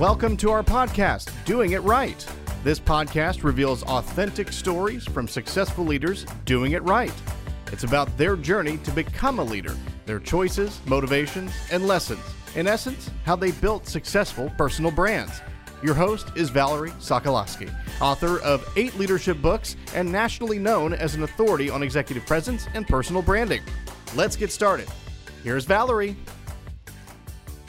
Welcome to our podcast, Doing It Right. This podcast reveals authentic stories from successful leaders doing it right. It's about their journey to become a leader, their choices, motivations, and lessons. In essence, how they built successful personal brands. Your host is Valerie Sokolowski, author of eight leadership books and nationally known as an authority on executive presence and personal branding. Let's get started. Here's Valerie.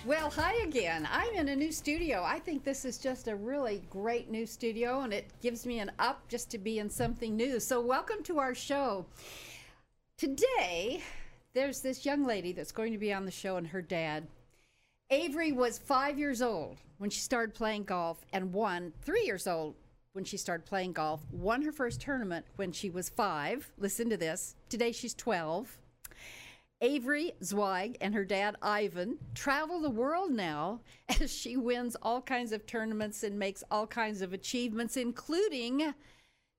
Well, hi again. I'm in a new studio. I think this is just a really great new studio, and it gives me an up just to be in something new. So, welcome to our show. Today, there's this young lady that's going to be on the show, and her dad. Avery was five years old when she started playing golf and won, three years old when she started playing golf, won her first tournament when she was five. Listen to this. Today, she's 12. Avery Zweig and her dad Ivan travel the world now as she wins all kinds of tournaments and makes all kinds of achievements, including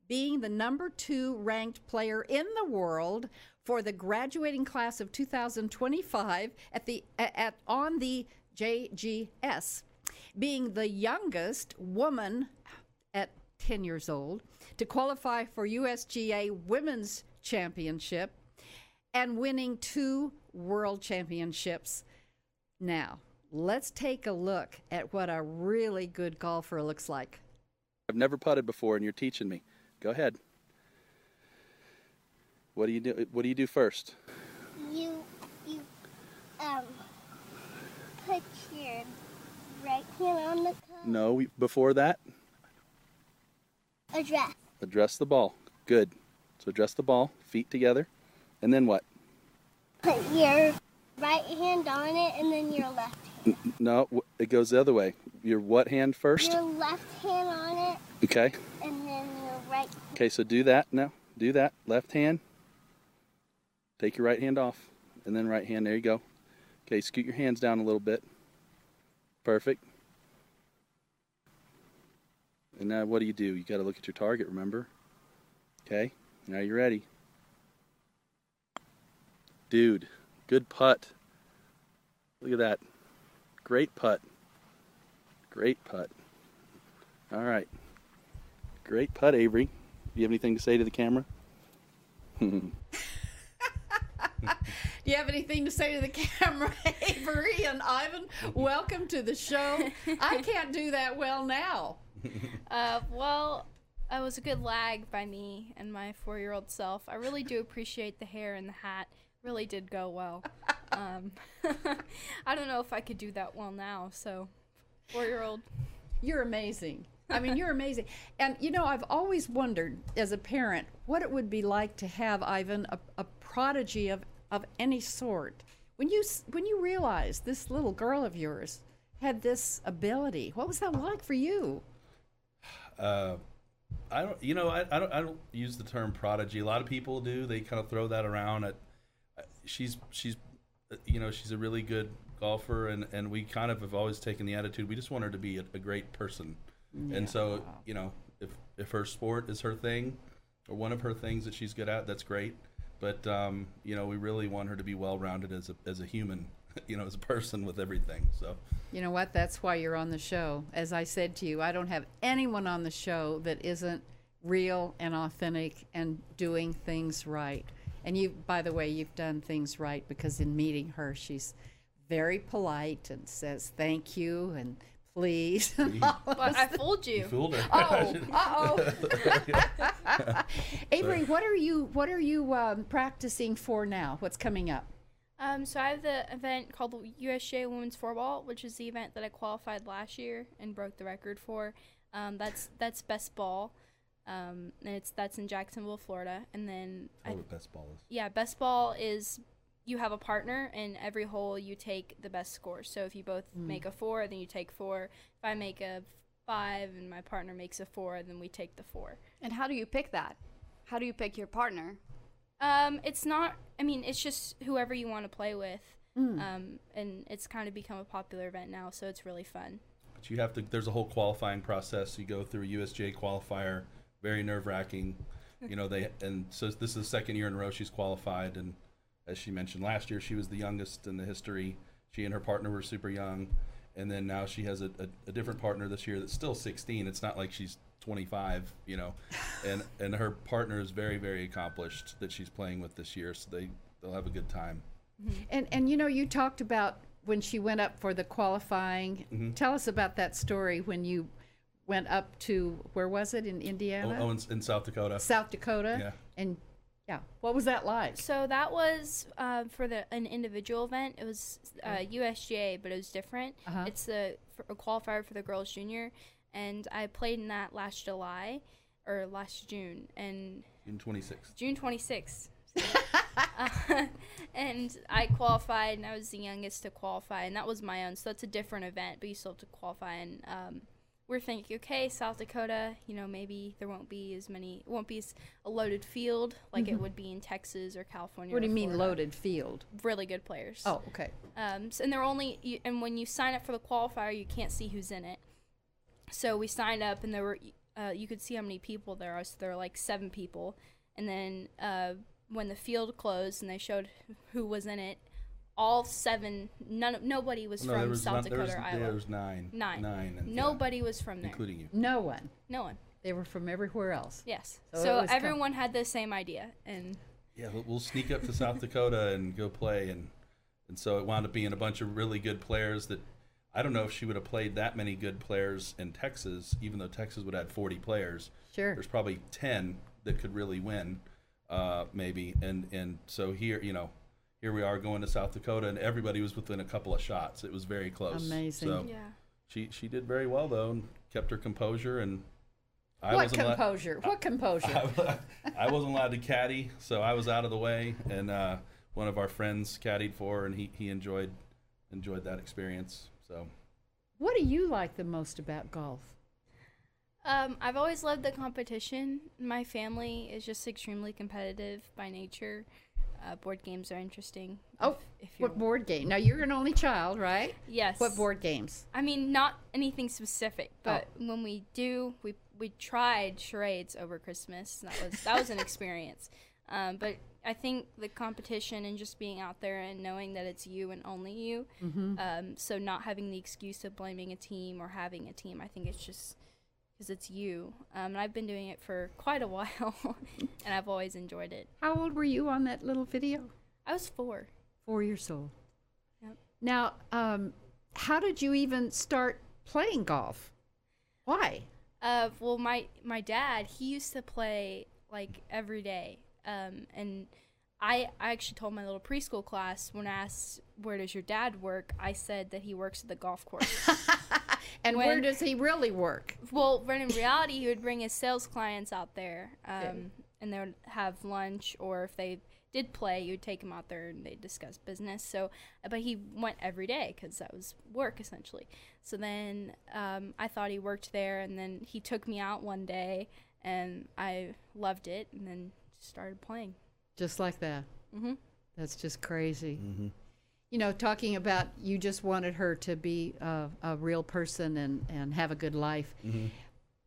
being the number two ranked player in the world for the graduating class of 2025 at the at on the JGS, being the youngest woman at 10 years old to qualify for USGA Women's Championship and winning two world championships. Now, let's take a look at what a really good golfer looks like. I've never putted before, and you're teaching me. Go ahead. What do you do? What do you do first? You you um put your right hand on the cup. No, we, before that, Address. address the ball. Good. So address the ball, feet together, and then what? Put your right hand on it and then your left hand. No, it goes the other way. Your what hand first? Your left hand on it Okay. and then your right. Okay, so do that now. Do that. Left hand. Take your right hand off. And then right hand. There you go. Okay, scoot your hands down a little bit. Perfect. And now what do you do? You got to look at your target, remember? Okay, now you're ready. Dude, good putt. Look at that. Great putt. Great putt. All right. Great putt, Avery. Do you have anything to say to the camera? Do you have anything to say to the camera, Avery and Ivan? Welcome to the show. I can't do that well now. Uh, well, it was a good lag by me and my four-year-old self. I really do appreciate the hair and the hat. Really did go well. Um, I don't know if I could do that well now. So, four-year-old. You're amazing. I mean, you're amazing. And you know, I've always wondered as a parent what it would be like to have Ivan a, a prodigy of, of any sort. When you when you realized this little girl of yours had this ability, what was that like for you? Uh, I don't, you know, I, I don't, I don't use the term prodigy. A lot of people do. They kind of throw that around. At, she's, she's, uh, you know, she's a really good golfer, and and we kind of have always taken the attitude we just want her to be a, a great person. And so, you know, if if her sport is her thing, or one of her things that she's good at, that's great. But um, you know, we really want her to be well rounded as a as a human, you know, as a person with everything. So. You know what? That's why you're on the show. As I said to you, I don't have anyone on the show that isn't real and authentic and doing things right. And you, by the way, you've done things right because in meeting her, she's very polite and says thank you and please. But I fooled you. You fooled her. oh, uh oh. Avery, what are you what are you um, practicing for now? What's coming up? Um, so I have the event called the USGA Women's Four Ball, which is the event that I qualified last year and broke the record for. Um, that's that's best ball, um, and it's that's in Jacksonville, Florida. And then I, the best ball is. yeah, best ball is you have a partner, and every hole you take the best score. So if you both make a four, then you take four. If I make a five and my partner makes a four, then we take the four. And how do you pick that? How do you pick your partner? Um, it's not. I mean, it's just whoever you want to play with. Um, and it's kind of become a popular event now, so it's really fun. but you have to. There's a whole qualifying process. You go through a USGA qualifier, very nerve wracking. You know they and so this is the second year in a row she's qualified, and as she mentioned last year, she was the youngest in the history. She and her partner were super young, and then now she has a, a, a different partner this year that's still 16. It's not like she's 25, you know, and and her partner is very very accomplished that she's playing with this year, so they they'll have a good time. And and you know, you talked about when she went up for the qualifying. Mm-hmm. Tell us about that story when you went up to where was it in Oh, Indiana, oh in, in South Dakota. South Dakota, Yeah. and yeah, what was that like? So that was uh, for the an individual event. It was uh, USGA, but it was different. Uh-huh. It's the a qualifier for the girls junior, and I played in that last July or last June and June 26th. June 26th. uh, and I qualified, and I was the youngest to qualify, and that was my own. So that's a different event, but you still have to qualify. And um, we're thinking, okay, South Dakota, you know, maybe there won't be as many, it won't be as a loaded field like it would be in Texas or California. Mm-hmm. What do you mean loaded field? Really good players. Oh, okay. Um, so, and they're only, you, and when you sign up for the qualifier, you can't see who's in it. So we signed up, and there were, uh, you could see how many people there are. So there were like seven people, and then uh, when the field closed and they showed who was in it, all seven, none, nobody was No, from was South not- Dakota was, or Iowa. There was nine. Nine. Nine. and- yeah, Nobody was from there. including you. No one. No one. They were from everywhere else. Yes. So So, was com- everyone had the same idea, and Yeah, we'll, we'll sneak up to South Dakota and go play, and and so it wound up being a bunch of really good players that I don't know if she would have played that many good players in Texas, even though Texas would have had 40 players. Sure. There's probably 10 that could really win, uh, maybe, and and so here, you know, here we are going to South Dakota, and everybody was within a couple of shots. It was very close. Amazing. So yeah. she she did very well though, and kept her composure, and I what wasn't allowed- composure? what composure? I wasn't allowed to caddy, so I was out of the way, and uh, one of our friends caddied for her, and he, he enjoyed enjoyed that experience. So what do you like the most about golf? Um, I've always loved the competition. My family is just extremely competitive by nature. Uh, board games are interesting. Oh, if, if you're what board game? Now you're an only child, right? yes. What board games? I mean, not anything specific, but when we do, we we tried charades over Christmas. That was that was an experience. Um, but I think the competition and just being out there and knowing that it's you and only you. Um, so not having the excuse of blaming a team or having a team. I think it's just because it's you. Um, and I've been doing it for quite a while, and I've always enjoyed it. How old were you on that little video? I was four. Four years old. Yep. Now, um, how did you even start playing golf? Why? Uh, well, my my dad he used to play like every day, um, and I I actually told my little preschool class when I asked where does your dad work, I said that he works at the golf course. And where does he really work? well, when in reality, he would bring his sales clients out there, um, Okay. and they would have lunch, or if they did play, you would take him out there and they'd discuss business. So, but he went every day because that was work essentially. So then um, I thought he worked there, and then he took me out one day, and I loved it, and then started playing. Just like that. hmm That's just crazy. You know, talking about you just wanted her to be a, a real person and, and have a good life. Mm-hmm.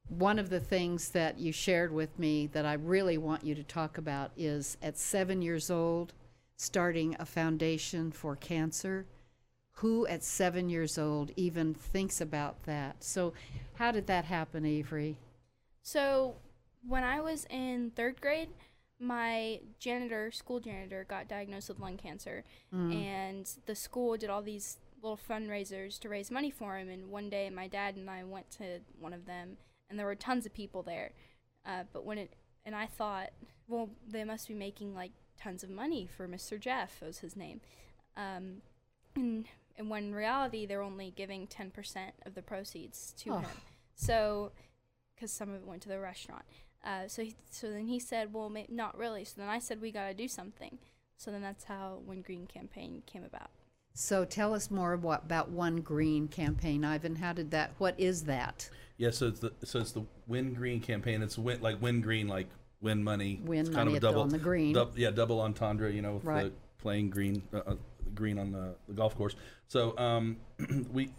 One of the things that you shared with me that I really want you to talk about is at seven years old, starting a foundation for cancer. Who at seven years old even thinks about that? So, how did that happen, Avery? So when I was in third grade, my janitor, school janitor, got diagnosed with lung cancer, and the school did all these little fundraisers to raise money for him. And one day, my dad and I went to one of them, and there were tons of people there. Uh, but when it and I thought, well, they must be making like tons of money for Mr. Jeff, was his name. Um, and, and when in reality, they're only giving 10% of the proceeds to Oh. him. So, because some of it went to the restaurant. Uh, so, he, so then he said, well, ma- not really. So then I said, we got to do something. So then that's how Win Green campaign came about. So, tell us more about, about Win Green campaign, Ivan. How did that? What is that? yeah, so it's the so it's the Win Green campaign. It's win like Win Green, like win money. Win it's money at the- on the green. dou- yeah, double entendre. You know, with Right. the playing green uh, uh, green on the, the golf course. So um, we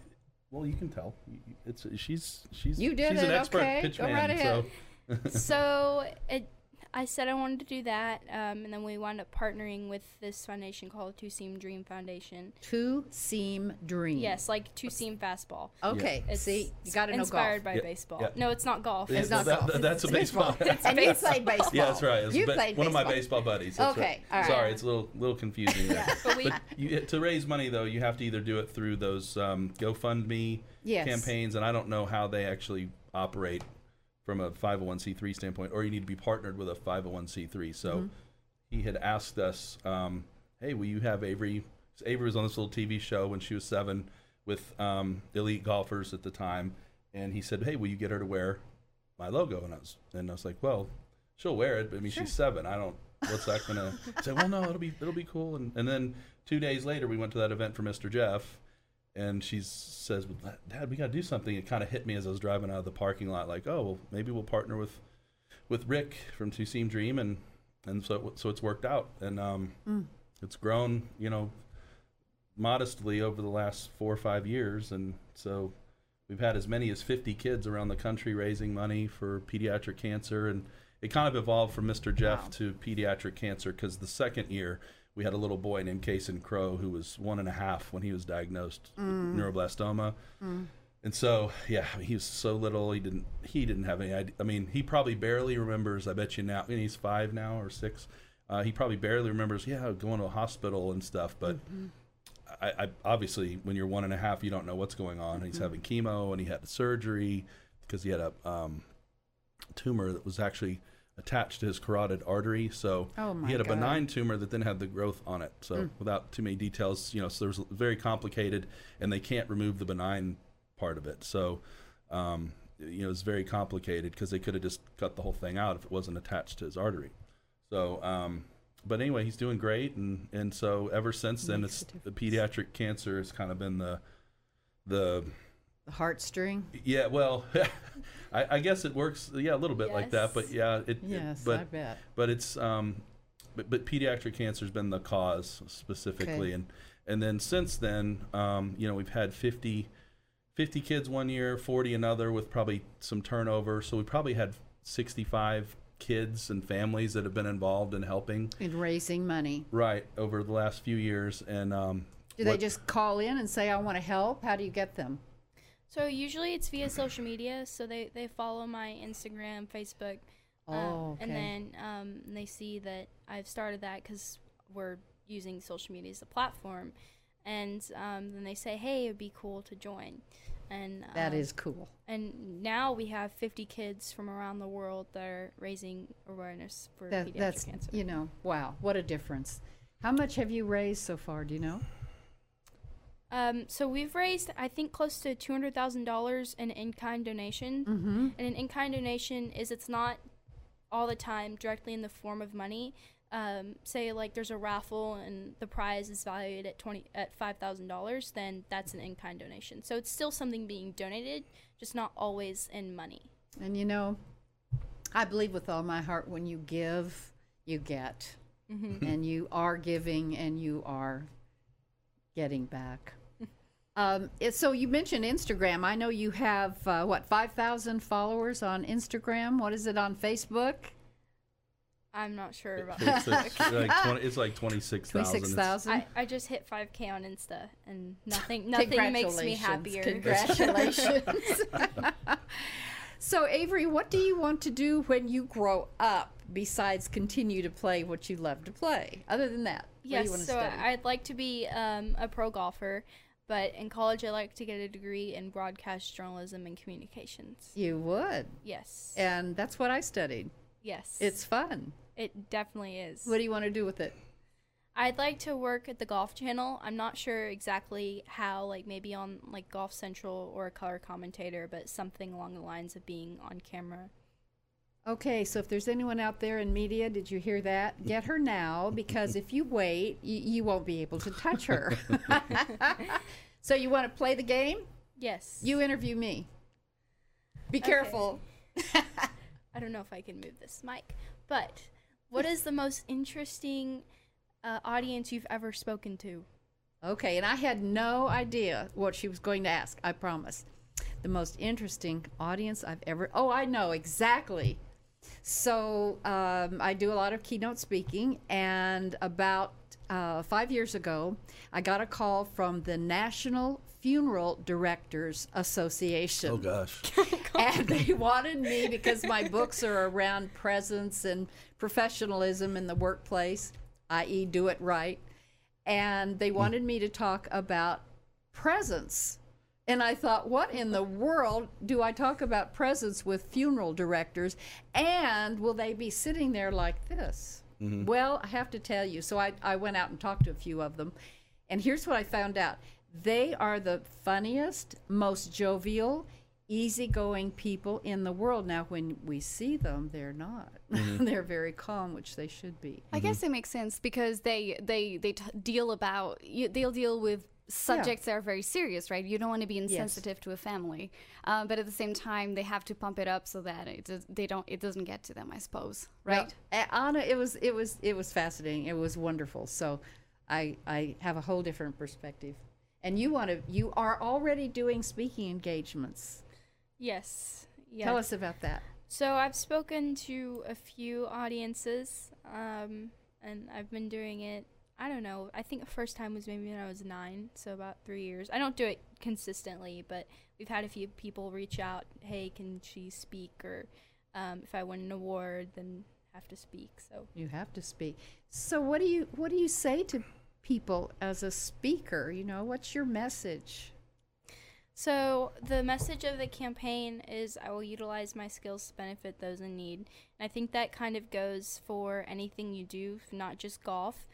Well, you can tell. You- you- It's she's she's You did she's an it, expert okay. pitch Go man. right ahead. So so it, I said I wanted to do that, um, and then we wound up partnering with this foundation called Two Seam Dream Foundation. Two seam dream. Yes, like two seam fastball. Okay. It's See, you got to know golf. inspired by Yeah, baseball. yeah. No, it's not golf. Yeah, It's not that- golf. that- that's a baseball. and you played baseball. Yeah, that's right. It's You ba- played one of my baseball. baseball buddies. That's Okay, right. all right. Sorry, it's a little little confusing. there. but we you, to raise money though, you have to either do it through those um, GoFundMe Yes. campaigns, and I don't know how they actually operate from a 501c3 standpoint, or you need to be partnered with a 501c3. So Mm-hmm. he had asked us, um, "Hey, will you have Avery?" Avery was on this little TV show when she was seven with um, elite golfers at the time, and he said, "Hey, will you get her to wear my logo?" And I was, and I was like, "Well, she'll wear it, but I mean, she's seven. I don't. What's that gonna?" say? "Well, no, it'll be it'll be cool." And and then two days later, we went to that event for Mr. Jeff, and she says, well, "Dad, we got to do something." It kind of hit me as I was driving out of the parking lot, like, "Oh, well, maybe we'll partner with with Rick from Two Seam Dream," and and so so it's worked out, and um, it's grown, you know, modestly over the last four or five years, and so we've had as many as 50 kids around the country raising money for pediatric cancer, and it kind of evolved from Mr. Jeff Wow. to pediatric cancer because the second year we had a little boy named Kason Crow who was one and a half when he was diagnosed with neuroblastoma. And so, yeah, I mean, he was so little. He didn't. He didn't have any idea. I mean, he probably barely remembers. I bet you now. And he's five now or six. Uh, he probably barely remembers. Yeah, going to a hospital and stuff. But I, I obviously, when you're one and a half, you don't know what's going on. He's having chemo, and he had the surgery because he had a um, tumor that was actually attached to his carotid artery. So Oh, he had a God. benign tumor that then had the growth on it. So without too many details, you know, so there's very complicated, and they can't remove the benign part of it. So, um, you know, it's very complicated because they could have just cut the whole thing out if it wasn't attached to his artery. So, um, but anyway, he's doing great, and and so ever since then, Makes it's the pediatric cancer has kind of been the The heartstring. yeah. Well, I, I guess it works. Yeah, a little bit like that, but yeah, it. it- Yes, but I bet. but it's um but, but pediatric cancer has been the cause specifically Okay. and and then since then um you know we've had 50 50 kids one year 40 another with probably some turnover so we probably had 65 kids and families that have been involved in helping In raising money. right over the last few years and um Do they just call in and say, I want to help? How do you get them? So usually it's via social media. So they, they follow my Instagram, Facebook. um, Oh, And then um, they see that I've started that because we're using social media as a platform. And um, then they say, hey, it'd be cool to join. And That um, is cool. And now we have 50 kids from around the world that are raising awareness for That, pediatric that's, cancer. you know, wow, what a difference. How much have you raised so far? Do you know? Um, so we've raised, I think, close to two hundred thousand dollars in in-kind donation. Mm-hmm. And an in-kind donation is it's not all the time directly in the form of money. Um, say like there's a raffle and the prize is valued at twenty at five thousand dollars, then that's an in-kind donation. So it's still something being donated, just not always in money. And you know, I believe with all my heart when you give, you get. And you are giving and you are getting back. Um, so you mentioned Instagram. I know you have uh, what five thousand followers on Instagram. What is it on Facebook? I'm not sure about it's, it's like 20, it's like 26,000 Twenty six thousand. I, I just hit 5k on Insta and nothing nothing makes me happier. Congratulations. so Avery, what do you want to do when you grow up besides continue to play what you love to play? Other than that, what do you Yes, want to so study? I'd like to be um, a pro golfer, but in college I like to get a degree in broadcast journalism and communications. you would, Yes. and that's what I studied. yes. It's fun. it definitely is. What do you want to do with it? I'd like to work at the Golf Channel. I'm not sure exactly how, like maybe on like Golf Central or a color commentator, but something along the lines of being on camera. Okay, so if there's anyone out there in media, did you hear that? Get her now because if you wait, you, you won't be able to touch her. so you want to play the game? Yes. You interview me. Be careful. I don't know if I can move this mic, but what is the most interesting uh, audience you've ever spoken to? Okay, and I had no idea what she was going to ask. I promise. The most interesting audience I've ever. Oh, I know exactly. So um, I do a lot of keynote speaking, and about uh, five years ago, I got a call from the National Funeral Directors Association Oh gosh. and they wanted me because my books are around presence and professionalism in the workplace, i.e., do it right. And they wanted me to talk about presence. And I thought, what in the world do I talk about presents with funeral directors? And will they be sitting there like this? Mm-hmm. Well, I have to tell you. So I, I went out and talked to a few of them. And here's what I found out they are the funniest, most jovial, easygoing people in the world. Now, when we see them, they're not. Mm-hmm. they're very calm, which they should be. I guess mm-hmm. it makes sense because they they they t- deal about they'll deal with subjects that are very serious, right? You don't want to be insensitive to a family, um, but at the same time, they have to pump it up so that it does, they don't it doesn't get to them, I suppose, right? Well, Anna, it was it was it was fascinating. It was wonderful. So, I I have a whole different perspective. And you want to you are already doing speaking engagements. Yes. Yeah. Tell us about that. So I've spoken to a few audiences, um, and I've been doing it. I don't know. I think the first time was maybe when I was nine, so about three years. I don't do it consistently, but we've had a few people reach out. Hey, can she speak? Or um, if I win an award, then have to speak. So You have to speak. So what do you what do you say to people as a speaker? You know, what's your message? So the message of the campaign is I will utilize my skills to benefit those in need. And I think that kind of goes for anything you do, not just golf.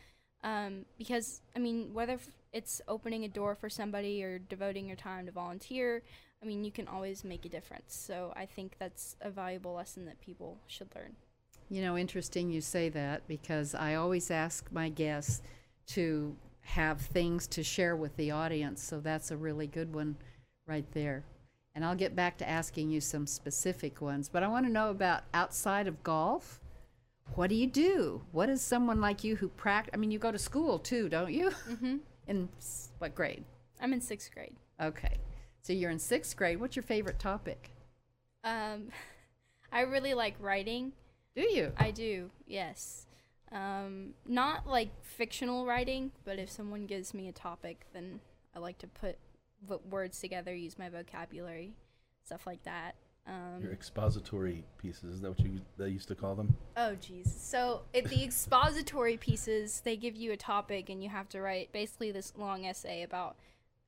Um, because, I mean, whether it's opening a door for somebody or devoting your time to volunteer, I mean, you can always make a difference. So I think that's a valuable lesson that people should learn. You know, interesting you say that because I always ask my guests to have things to share with the audience. So that's a really good one right there. And I'll get back to asking you some specific ones. But I want to know about outside of golf. What do you do? What is someone like you who practice? I mean, you go to school too, don't you? Mm-hmm. In what grade? I'm in sixth grade. Okay. So you're in sixth grade. What's your favorite topic? Um, I really like writing. Do you? I do, yes. Um, not like fictional writing, but if someone gives me a topic, then I like to put words together, use my vocabulary, stuff like that. Um, Your expository pieces, is that what you they used to call them? oh, geez. So, at the expository pieces, they give you a topic, and you have to write basically this long essay about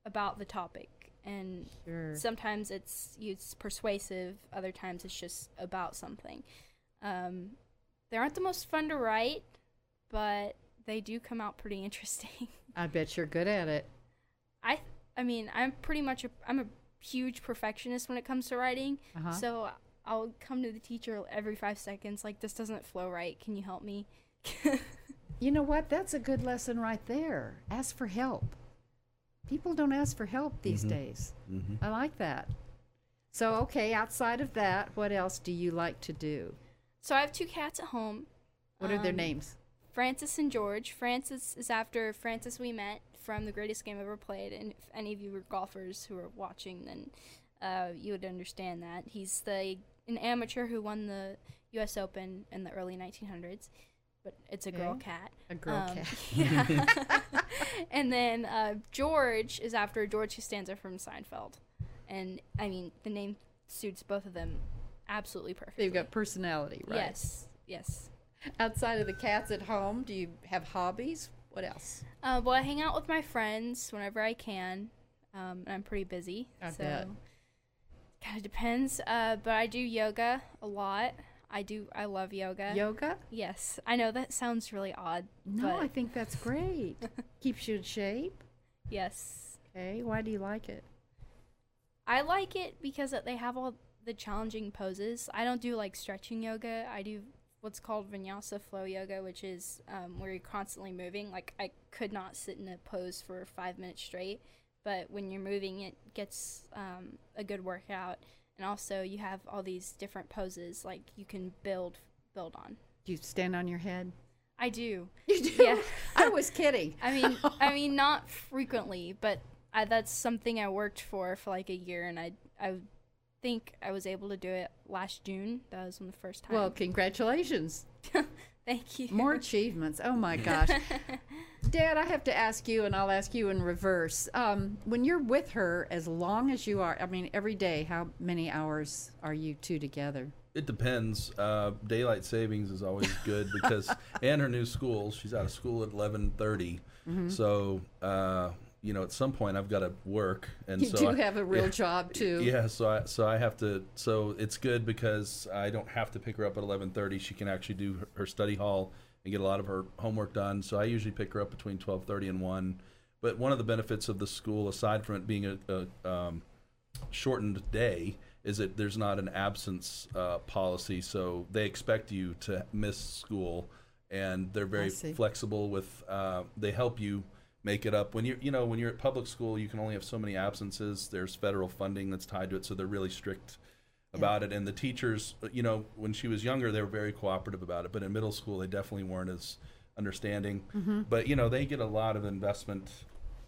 about the topic. And Sure. sometimes it's it's persuasive, other times it's just about something. Um, they aren't the most fun to write, but they do come out pretty interesting. I bet you're good at it. I I mean, I'm pretty much a I'm a huge perfectionist when it comes to writing. Uh-huh. So I'll come to the teacher every 5 seconds like this doesn't flow right. Can you help me? You know what? That's a good lesson right there. Ask for help. People don't ask for help these days. Mm-hmm. I like that. So, okay, outside of that, what else do you like to do? so I have two cats at home. What are their Um, names? Francis and George. Francis is after Francis Ouimet from the greatest game ever played, and if any of you were golfers who are watching, then uh, you would understand that he's the an amateur who won the U.S. Open in the early 1900s, but it's a girl Okay. cat. A girl Um, cat. Yeah. and then uh, George is after George Costanza from Seinfeld, and I mean the name suits both of them absolutely perfectly. They've got personality, right? Yes. Yes. Outside of the cats at home, do you have hobbies? What else? Uh, well, I hang out with my friends whenever I can. Um, and I'm pretty busy, I so kind of depends. Uh, but I do yoga a lot. I do. I love yoga. Yoga? Yes, I know that sounds really odd. No, I think that's great. Keeps you in shape. yes, Okay, why do you like it? I like it because they have all the challenging poses. I don't do like stretching yoga. I do what's called vinyasa flow yoga, which is um, where you're constantly moving. Like I could not sit in a pose for five minutes straight, but when you're moving, it gets um, a good workout. And also, you have all these different poses like you can build build on. Do you stand on your head? I do. You do? Yeah. I was kidding. I mean, I mean, not frequently, but I, that's something I worked for for like a year, and I I think I was able to do it last June. That was when the first time. Well, congratulations. Thank you. More achievements. Oh my gosh. Dad, I have to ask you, and I'll ask you in reverse. Um, when you're with her as long as you are, I mean, every day, how many hours are you two together? It depends. Uh, daylight savings is always good because, and her new school, she's out of school at eleven Mm-hmm. So, uh, you know, at some point I've got to work, and You so do I- have a real yeah. job, too. Yeah, so I so I have to. So it's good because I don't have to pick her up at eleven thirty. She can actually do her, her study hall and get a lot of her homework done. So I usually pick her up between twelve thirty and one. But one of the benefits of the school, aside from it being a, a um, shortened day, is that there's not an absence uh, policy. So they expect you to miss school, and they're very flexible with. Uh, they help you make it up. When you're you know when you're at public school you can only have so many absences. There's federal funding that's tied to it so they're really strict about it. And the teachers you know when she was younger they were very cooperative about it but in middle school they definitely weren't as understanding. But you know they get a lot of investment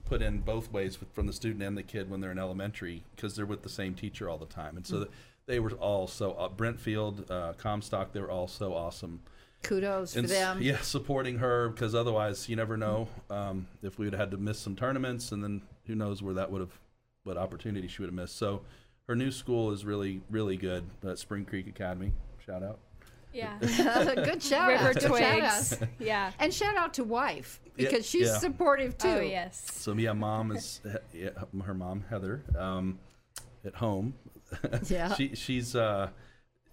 put in both ways with- from the student and the kid when they're in elementary because they're with the same teacher all the time. And so th- they were all so uh, brentfield uh, comstock they were all so awesome Kudos for and s- them. Yeah, supporting her because otherwise you never know um, if we would have had to miss some tournaments, and then who knows where that would have, what opportunity she would have missed. So her new school is really, really good. Uh, Spring Creek Academy, shout out. yeah. good shout River out. Good shout. Twigs. yeah. And shout out to wife Yeah, because she's yeah. supportive too. Oh yes. So yeah, mom is yeah, her mom Heather um, at home. Yeah. she she's uh,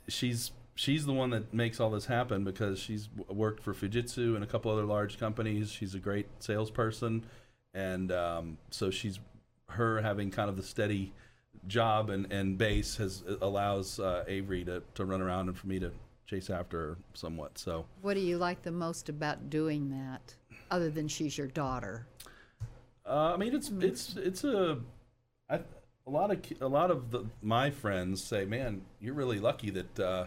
she's she's the one that makes all this happen because she's worked for Fujitsu and a couple other large companies. She's a great salesperson, and um, so she's her having kind of the steady job and, and base has allows uh, Avery to, to run around and for me to chase after her somewhat. So What do you like the most about doing that, other than she's your daughter? Uh, I mean, it's Mm-hmm. it's it's a I, a lot of a lot of the, my friends say, "Man, you're really lucky that uh,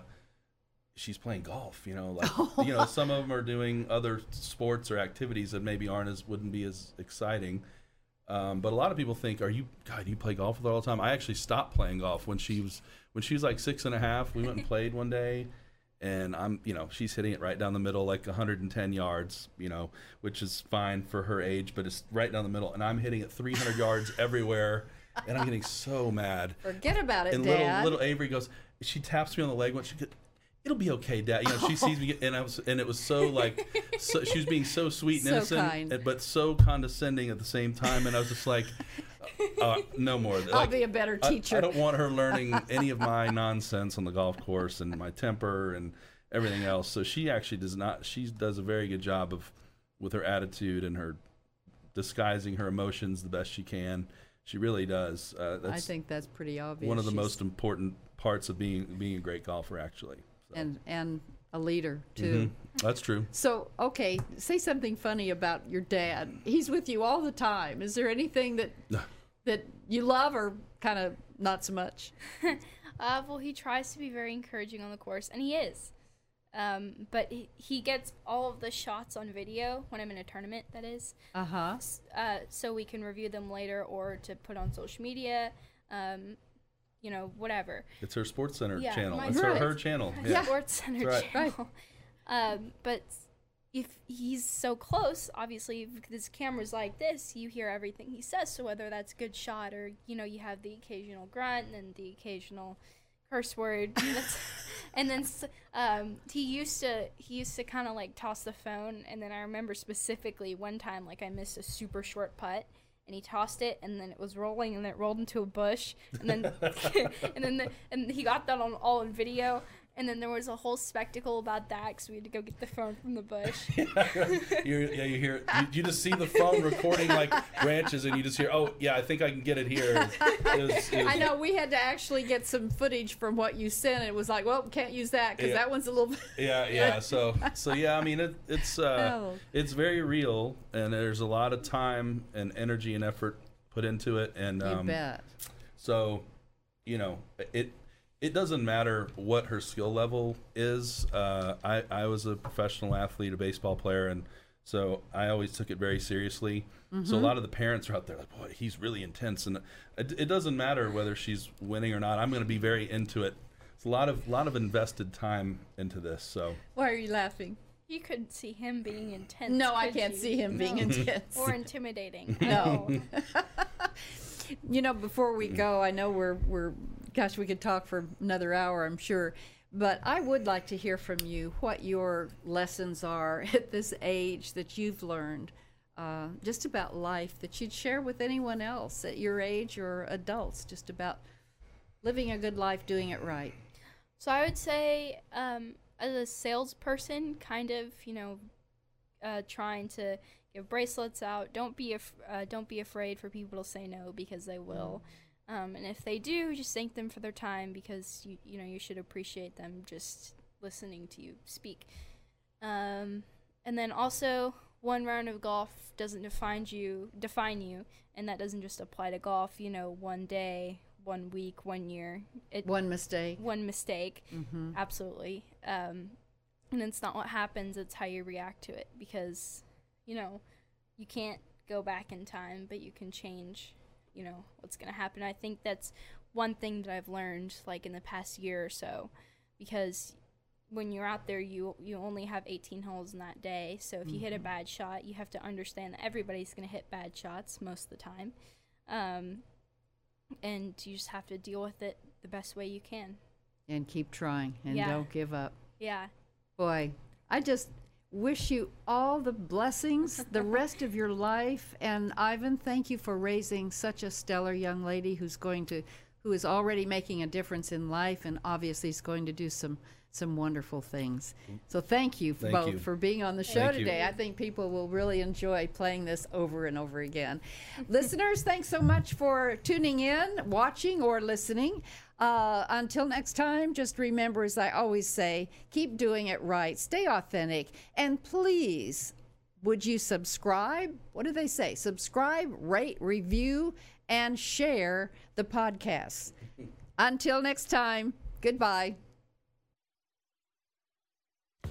she's playing golf." You know, like you know, some of them are doing other sports or activities that maybe aren't as wouldn't be as exciting. Um, but a lot of people think, "Are you God? Do you play golf with her all the time?" I actually stopped playing golf when she was when she was like six and a half. We went and played one day, and I'm you know she's hitting it right down the middle, like 110 yards, you know, which is fine for her age, but it's right down the middle, and I'm hitting it 300 yards everywhere, and I'm getting so mad. Forget about it, And Dad. little little Avery goes, she taps me on the leg once she. It'll be okay, Dad. You know, she sees me, and I was, and it was so like, so, she was being so sweet and So innocent, kind. but so condescending at the same time. And I was just like, uh, no more. I'll Like, be a better I- teacher. I, don't want her learning any of my nonsense on the golf course and my temper and everything else. So she actually does not. She does a very good job of with her attitude and her disguising her emotions the best she can. She really does. Uh, that's I think that's pretty obvious. one of the She's- most important parts of being being a great golfer, actually. So, and and a leader too. mhm. that's true. So, okay, say something funny about your dad. He's with you all the time. Is there anything that that you love or kind of not so much? Uh, well, he tries to be very encouraging on the course, and he is. Um, but he, he gets all of the shots on video when I'm in a tournament. That is, Uh huh. S- uh, so we can review them later or to put on social media. Um, you know, whatever. It's her Sports Center Yeah, channel. It's her, her channel. Yeah. Sports Center right. channel. Um, but if he's so close, obviously, if this camera's like this, you hear everything he says. So whether that's a good shot or you know you have the occasional grunt and the occasional curse word, and then um, he used to he used to kind of like toss the phone, and then I remember specifically one time like I missed a super short putt. And he tossed it, and then it was rolling, and then it rolled into a bush, and then, and then, the, and he got that on all in video, and then there was a whole spectacle about that because we had to go get the phone from the bush. You're, yeah, you hear you, you just see the phone recording like branches, and you just hear, oh yeah, I think I can get it here. It was- it was- I know we had to actually get some footage from what you sent. It was like, well, can't use that because Yeah. that one's a little. Yeah, yeah. So, so yeah. I mean, it, it's uh, Oh. it's very real, and there's a lot of time and energy and effort put into it, and you um, bet. so, you know, it it doesn't matter what her skill level is. Uh, I I was a professional athlete, a baseball player, and so I always took it very seriously. Mm-hmm. So a lot of the parents are out there like, boy, he's really intense, and it, it doesn't matter whether she's winning or not. I'm going to be very into it. It's a lot of lot of invested time into this. So why are you laughing? You couldn't see him being intense. No, I can't you? see him being intense or intimidating. No. you know, before we go, I know we're we're gosh, we could talk for another hour, I'm sure. But I would like to hear from you what your lessons are at this age that you've learned uh, just about life that you'd share with anyone else at your age or adults, just about living a good life, doing it right. So I would say, um, as a salesperson, kind of, you know, uh, trying to give bracelets out. Don't be af- uh, don't be afraid for people to say no because they will. Um, and if they do, just thank them for their time because you you know you should appreciate them just listening to you speak. Um, and then also, one round of golf doesn't define you define you, and that doesn't just apply to golf. You know, one day, one week, one year. It, one mistake. One mistake. Mm-hmm. Absolutely. Um, and it's not what happens; it's how you react to it. Because, you know, you can't go back in time, but you can change. You know what's gonna happen. I think that's one thing that I've learned, like in the past year or so, because when you're out there, you you only have 18 holes in that day. So if you mm-hmm. hit a mm-hmm. bad shot, you have to understand that everybody's gonna hit bad shots most of the time. Um, and you just have to deal with it the best way you can. And keep trying and yeah. don't give up. Yeah. Boy, I just wish you all the blessings the rest of your life. And Ivan, thank you for raising such a stellar young lady who's going to, who is already making a difference in life and obviously is going to do some some wonderful things. So thank you thank both you. for being on the show thank today. You. I think people will really enjoy playing this over and over again. Listeners, thanks so much for tuning in, watching, or listening. Uh, until next time, just remember, as I always say, keep doing it right, stay authentic, and please, would you subscribe? What do they say? Subscribe, rate, review, and share the podcast. Until next time, goodbye.